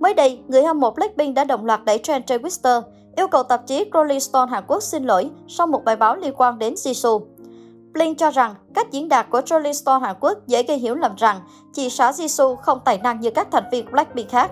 Mới đây, người hâm mộ Blackpink đã đồng loạt đẩy trend trên Twitter, yêu cầu tạp chí Rolling Stone Hàn Quốc xin lỗi sau một bài báo liên quan đến Jisoo. Blink cho rằng cách diễn đạt của Rolling Stone Hàn Quốc dễ gây hiểu lầm rằng chị xã Jisoo không tài năng như các thành viên Blackpink khác.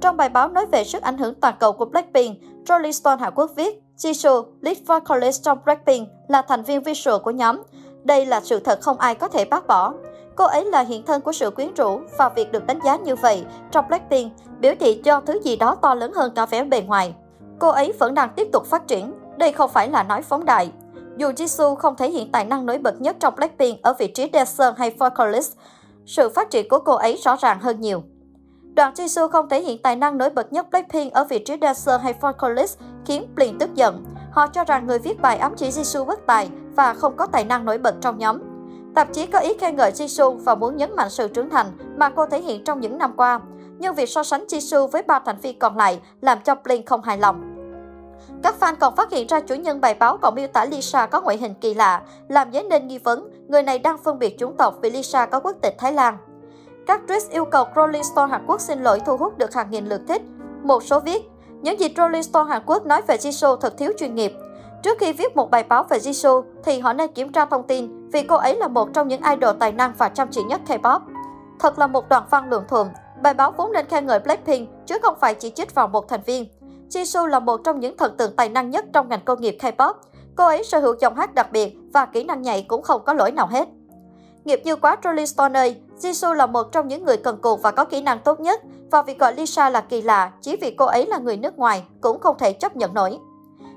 Trong bài báo nói về sức ảnh hưởng toàn cầu của Blackpink, Rolling Stone Hàn Quốc viết Jisoo, lead vocalist trong Blackpink, là thành viên visual của nhóm. Đây là sự thật không ai có thể bác bỏ. Cô ấy là hiện thân của sự quyến rũ và việc được đánh giá như vậy trong Blackpink biểu thị cho thứ gì đó to lớn hơn cả vẻ bề ngoài. Cô ấy vẫn đang tiếp tục phát triển. Đây không phải là nói phóng đại. Dù Jisoo không thể hiện tài năng nổi bật nhất trong Blackpink ở vị trí dancer hay vocalist, sự phát triển của cô ấy rõ ràng hơn nhiều. Đoàn Jisoo không thể hiện tài năng nổi bật nhất Blackpink ở vị trí dancer hay vocalist khiến Blink tức giận. Họ cho rằng người viết bài ám chỉ Jisoo bất tài và không có tài năng nổi bật trong nhóm. Tạp chí có ý khen ngợi Jisoo và muốn nhấn mạnh sự trưởng thành mà cô thể hiện trong những năm qua. Nhưng việc so sánh Jisoo với ba thành viên còn lại làm cho Blink không hài lòng. Các fan còn phát hiện ra chủ nhân bài báo còn miêu tả Lisa có ngoại hình kỳ lạ, làm dấy nên nghi vấn người này đang phân biệt chủng tộc vì Lisa có quốc tịch Thái Lan. Các tweet yêu cầu Rolling Stone Hàn Quốc xin lỗi thu hút được hàng nghìn lượt thích. Một số viết, những gì Rolling Stone Hàn Quốc nói về Jisoo thật thiếu chuyên nghiệp. Trước khi viết một bài báo về Jisoo thì họ nên kiểm tra thông tin vì cô ấy là một trong những idol tài năng và chăm chỉ nhất K-pop. Thật là một đoạn văn lượng thuận, bài báo vốn nên khen ngợi Blackpink chứ không phải chỉ trích vào một thành viên. Jisoo là một trong những thần tượng tài năng nhất trong ngành công nghiệp K-pop. Cô ấy sở hữu giọng hát đặc biệt và kỹ năng nhảy cũng không có lỗi nào hết. Nghiệp như quá Rolling Stone ơi, Jisoo là một trong những người cần cù và có kỹ năng tốt nhất, và việc gọi Lisa là kỳ lạ chỉ vì cô ấy là người nước ngoài cũng không thể chấp nhận nổi.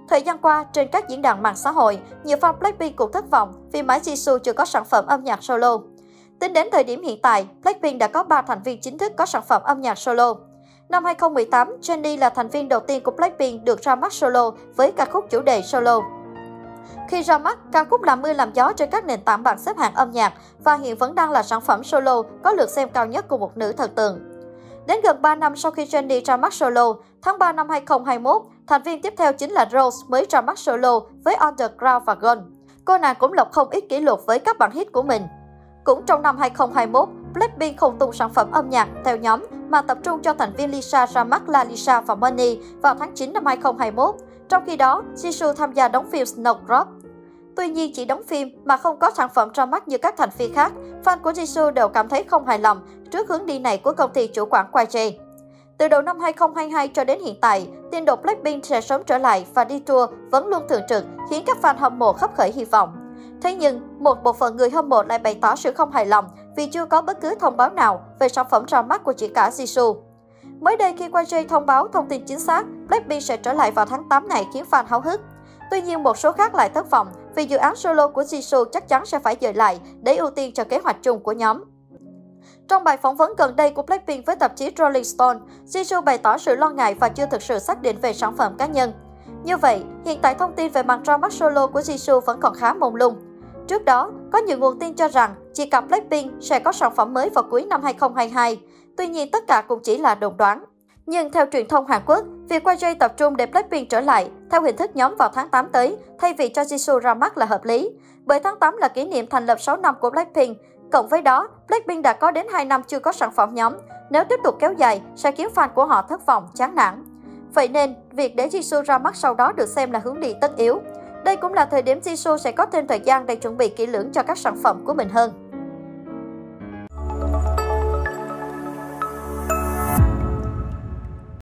Thời gian qua, trên các diễn đàn mạng xã hội, nhiều fan Blackpink cũng thất vọng vì mãi Jisoo chưa có sản phẩm âm nhạc solo. Tính đến thời điểm hiện tại, Blackpink đã có 3 thành viên chính thức có sản phẩm âm nhạc solo. Năm 2018, Jennie là thành viên đầu tiên của Blackpink được ra mắt solo với ca khúc chủ đề solo. Khi ra mắt, ca khúc làm mưa làm gió trên các nền tảng bảng xếp hạng âm nhạc và hiện vẫn đang là sản phẩm solo có lượt xem cao nhất của một nữ thần tượng. Đến gần 3 năm sau khi Jennie ra mắt solo, tháng 3 năm 2021, thành viên tiếp theo chính là Rose mới ra mắt solo với Underground và Gun. Cô nàng cũng lập không ít kỷ lục với các bản hit của mình. Cũng trong năm 2021, Blackpink không tung sản phẩm âm nhạc theo nhóm mà tập trung cho thành viên Lisa ra mắt La Lisa và Money vào tháng 9 năm 2021. Trong khi đó, Jisoo tham gia đóng phim Snowdrop. Tuy nhiên, chỉ đóng phim mà không có sản phẩm ra mắt như các thành viên khác, fan của Jisoo đều cảm thấy không hài lòng trước hướng đi này của công ty chủ quản YG. Từ đầu năm 2022 cho đến hiện tại, tin đồn Blackpink sẽ sớm trở lại và đi tour vẫn luôn thường trực, khiến các fan hâm mộ khắp khởi hy vọng. Thế nhưng, một bộ phận người hâm mộ lại bày tỏ sự không hài lòng vì chưa có bất cứ thông báo nào về sản phẩm ra mắt của chị cả Jisoo. Mới đây khi YG thông báo thông tin chính xác, Blackpink sẽ trở lại vào tháng 8 này khiến fan háo hức. Tuy nhiên, một số khác lại thất vọng vì dự án solo của Jisoo chắc chắn sẽ phải dời lại để ưu tiên cho kế hoạch chung của nhóm. Trong bài phỏng vấn gần đây của Blackpink với tạp chí Rolling Stone, Jisoo bày tỏ sự lo ngại và chưa thực sự xác định về sản phẩm cá nhân. Như vậy, hiện tại thông tin về màn ra mắt solo của Jisoo vẫn còn khá mông lung. Trước đó, có nhiều nguồn tin cho rằng chị cặp Blackpink sẽ có sản phẩm mới vào cuối năm 2022. Tuy nhiên, tất cả cũng chỉ là đồn đoán. Nhưng theo truyền thông Hàn Quốc, việc YG tập trung để Blackpink trở lại theo hình thức nhóm vào tháng 8 tới, thay vì cho Jisoo ra mắt là hợp lý. Bởi tháng 8 là kỷ niệm thành lập 6 năm của Blackpink. Cộng với đó, Blackpink đã có đến 2 năm chưa có sản phẩm nhóm. Nếu tiếp tục kéo dài, sẽ khiến fan của họ thất vọng, chán nản. Vậy nên, việc để Jisoo ra mắt sau đó được xem là hướng đi tất yếu. Đây cũng là thời điểm Jisoo sẽ có thêm thời gian để chuẩn bị kỹ lưỡng cho các sản phẩm của mình hơn.